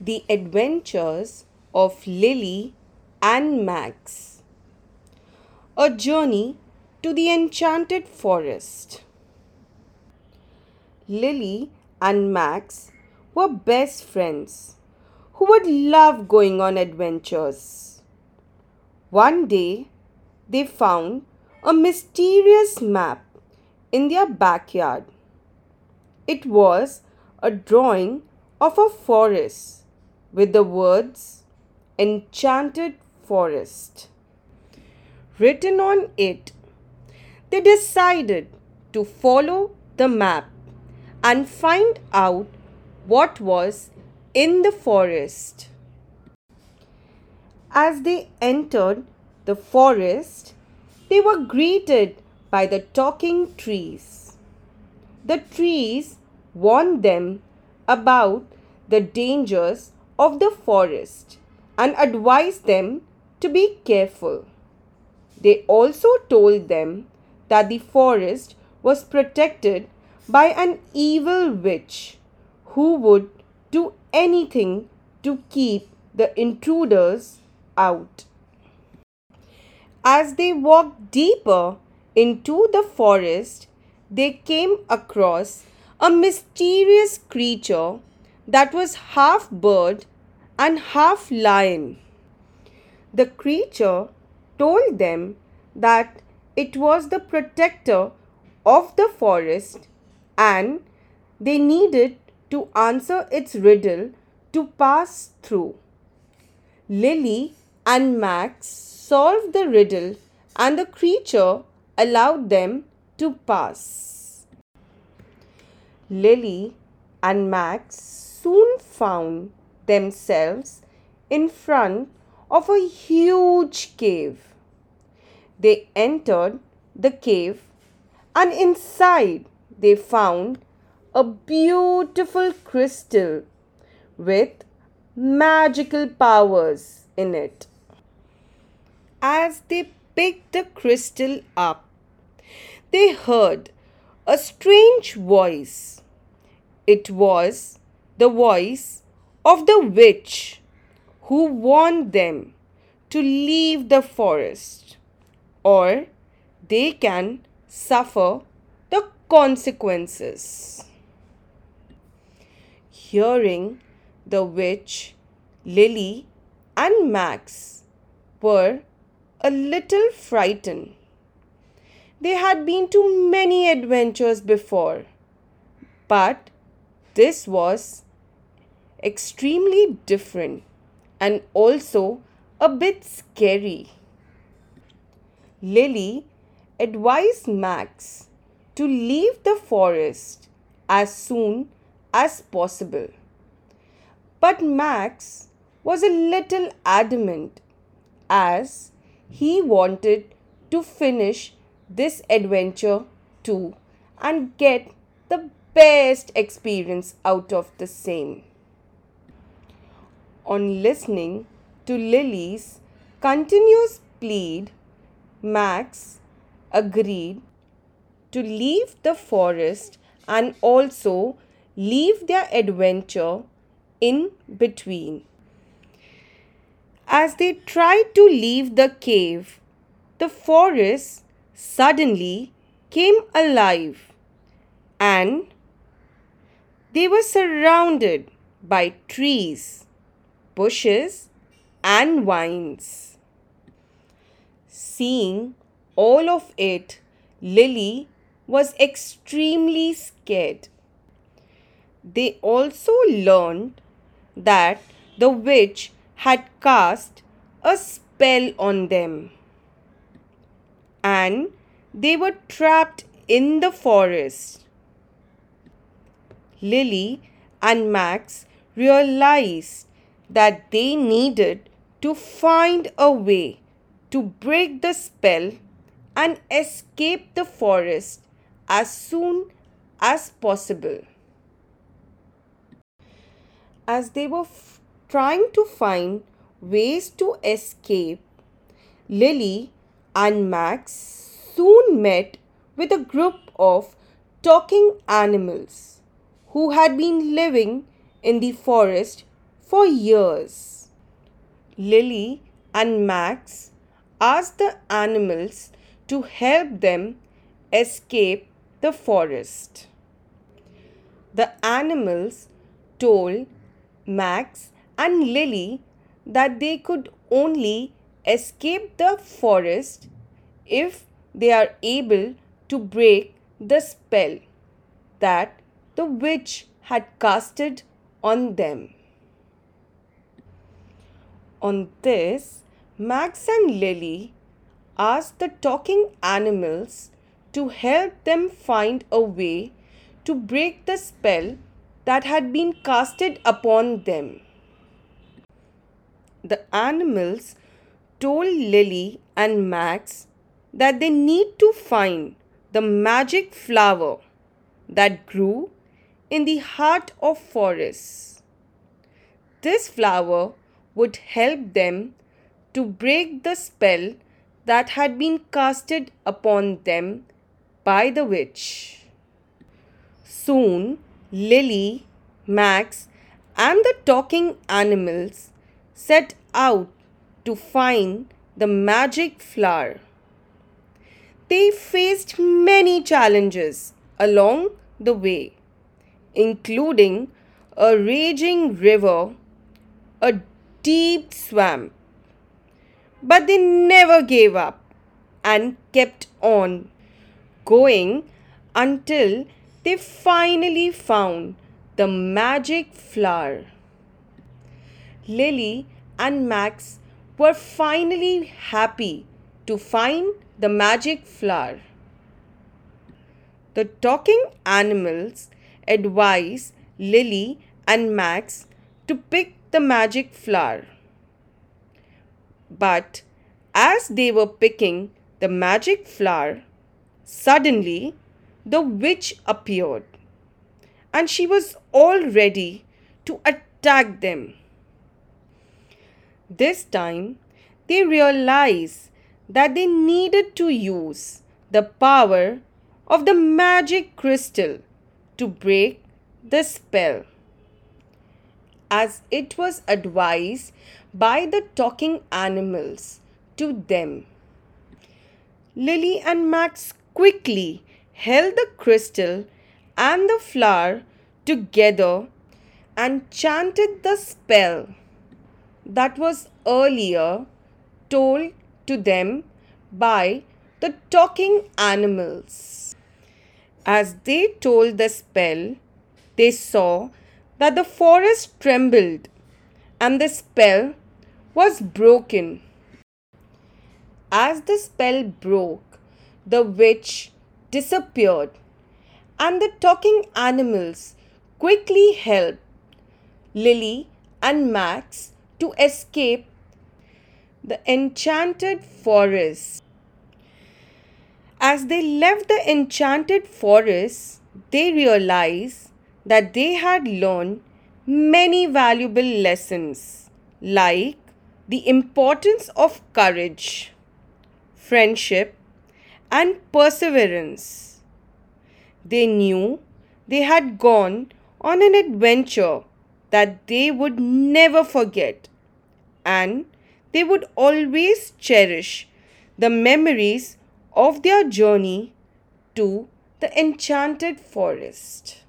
The Adventures of Lily and Max. A journey to the enchanted forest. Lily and Max were best friends who would love going on adventures. One day, they found a mysterious map in their backyard. It was a drawing of a forest with the words Enchanted Forest written on it. They decided to follow the map and find out what was in the forest. As they entered the forest, they were greeted by the talking trees. The trees warned them about the dangers of the forest and advised them to be careful. They also told them that the forest was protected by an evil witch who would do anything to keep the intruders out. As they walked deeper into the forest, they came across a mysterious creature that was half bird and half lion. The creature told them that it was the protector of the forest and they needed to answer its riddle to pass through. Lily and Max solved the riddle and the creature allowed them to pass. Lily and Max soon found themselves in front of a huge cave. They entered the cave and inside they found a beautiful crystal with magical powers in it. As they picked the crystal up, they heard a strange voice. It was the voice of the witch who warned them to leave the forest or they can suffer the consequences. Hearing the witch, Lily and Max were a little frightened. They had been to many adventures before, but this was extremely different and also a bit scary. Lily advised Max to leave the forest as soon as possible. But Max was a little adamant as he wanted to finish this adventure too and get the best experience out of the same on listening to Lily's continuous plead, Max agreed to leave the forest and also leave their adventure in between. As they tried to leave the cave, the forest suddenly came alive and they were surrounded by trees bushes, and vines. Seeing all of it, Lily was extremely scared. They also learned that the witch had cast a spell on them and they were trapped in the forest. Lily and Max realized that they needed to find a way to break the spell and escape the forest as soon as possible. As they were f- trying to find ways to escape, Lily and Max soon met with a group of talking animals who had been living in the forest for years. Lily and Max asked the animals to help them escape the forest. The animals told Max and Lily that they could only escape the forest if they are able to break the spell that the witch had casted on them. On this, Max and Lily asked the talking animals to help them find a way to break the spell that had been casted upon them. The animals told Lily and Max that they need to find the magic flower that grew in the heart of forests. This flower would help them to break the spell that had been casted upon them by the witch. Soon, Lily, Max, and the talking animals set out to find the magic flower. They faced many challenges along the way, including a raging river, a deep swamp. But they never gave up and kept on going until they finally found the magic flower. Lily and Max were finally happy to find the magic flower. The talking animals advise Lily and Max to pick the magic flower. But as they were picking the magic flower, suddenly the witch appeared and she was all ready to attack them. This time they realized that they needed to use the power of the magic crystal to break the spell. As it was advised by the talking animals to them. Lily and Max quickly held the crystal and the flower together and chanted the spell that was earlier told to them by the talking animals. As they told the spell, they saw that the forest trembled and the spell was broken. As the spell broke, the witch disappeared, and the talking animals quickly helped Lily and Max to escape the enchanted forest. As they left the enchanted forest, they realized that they had learned many valuable lessons, like the importance of courage, friendship, and perseverance. They knew they had gone on an adventure that they would never forget, and they would always cherish the memories of their journey to the enchanted forest.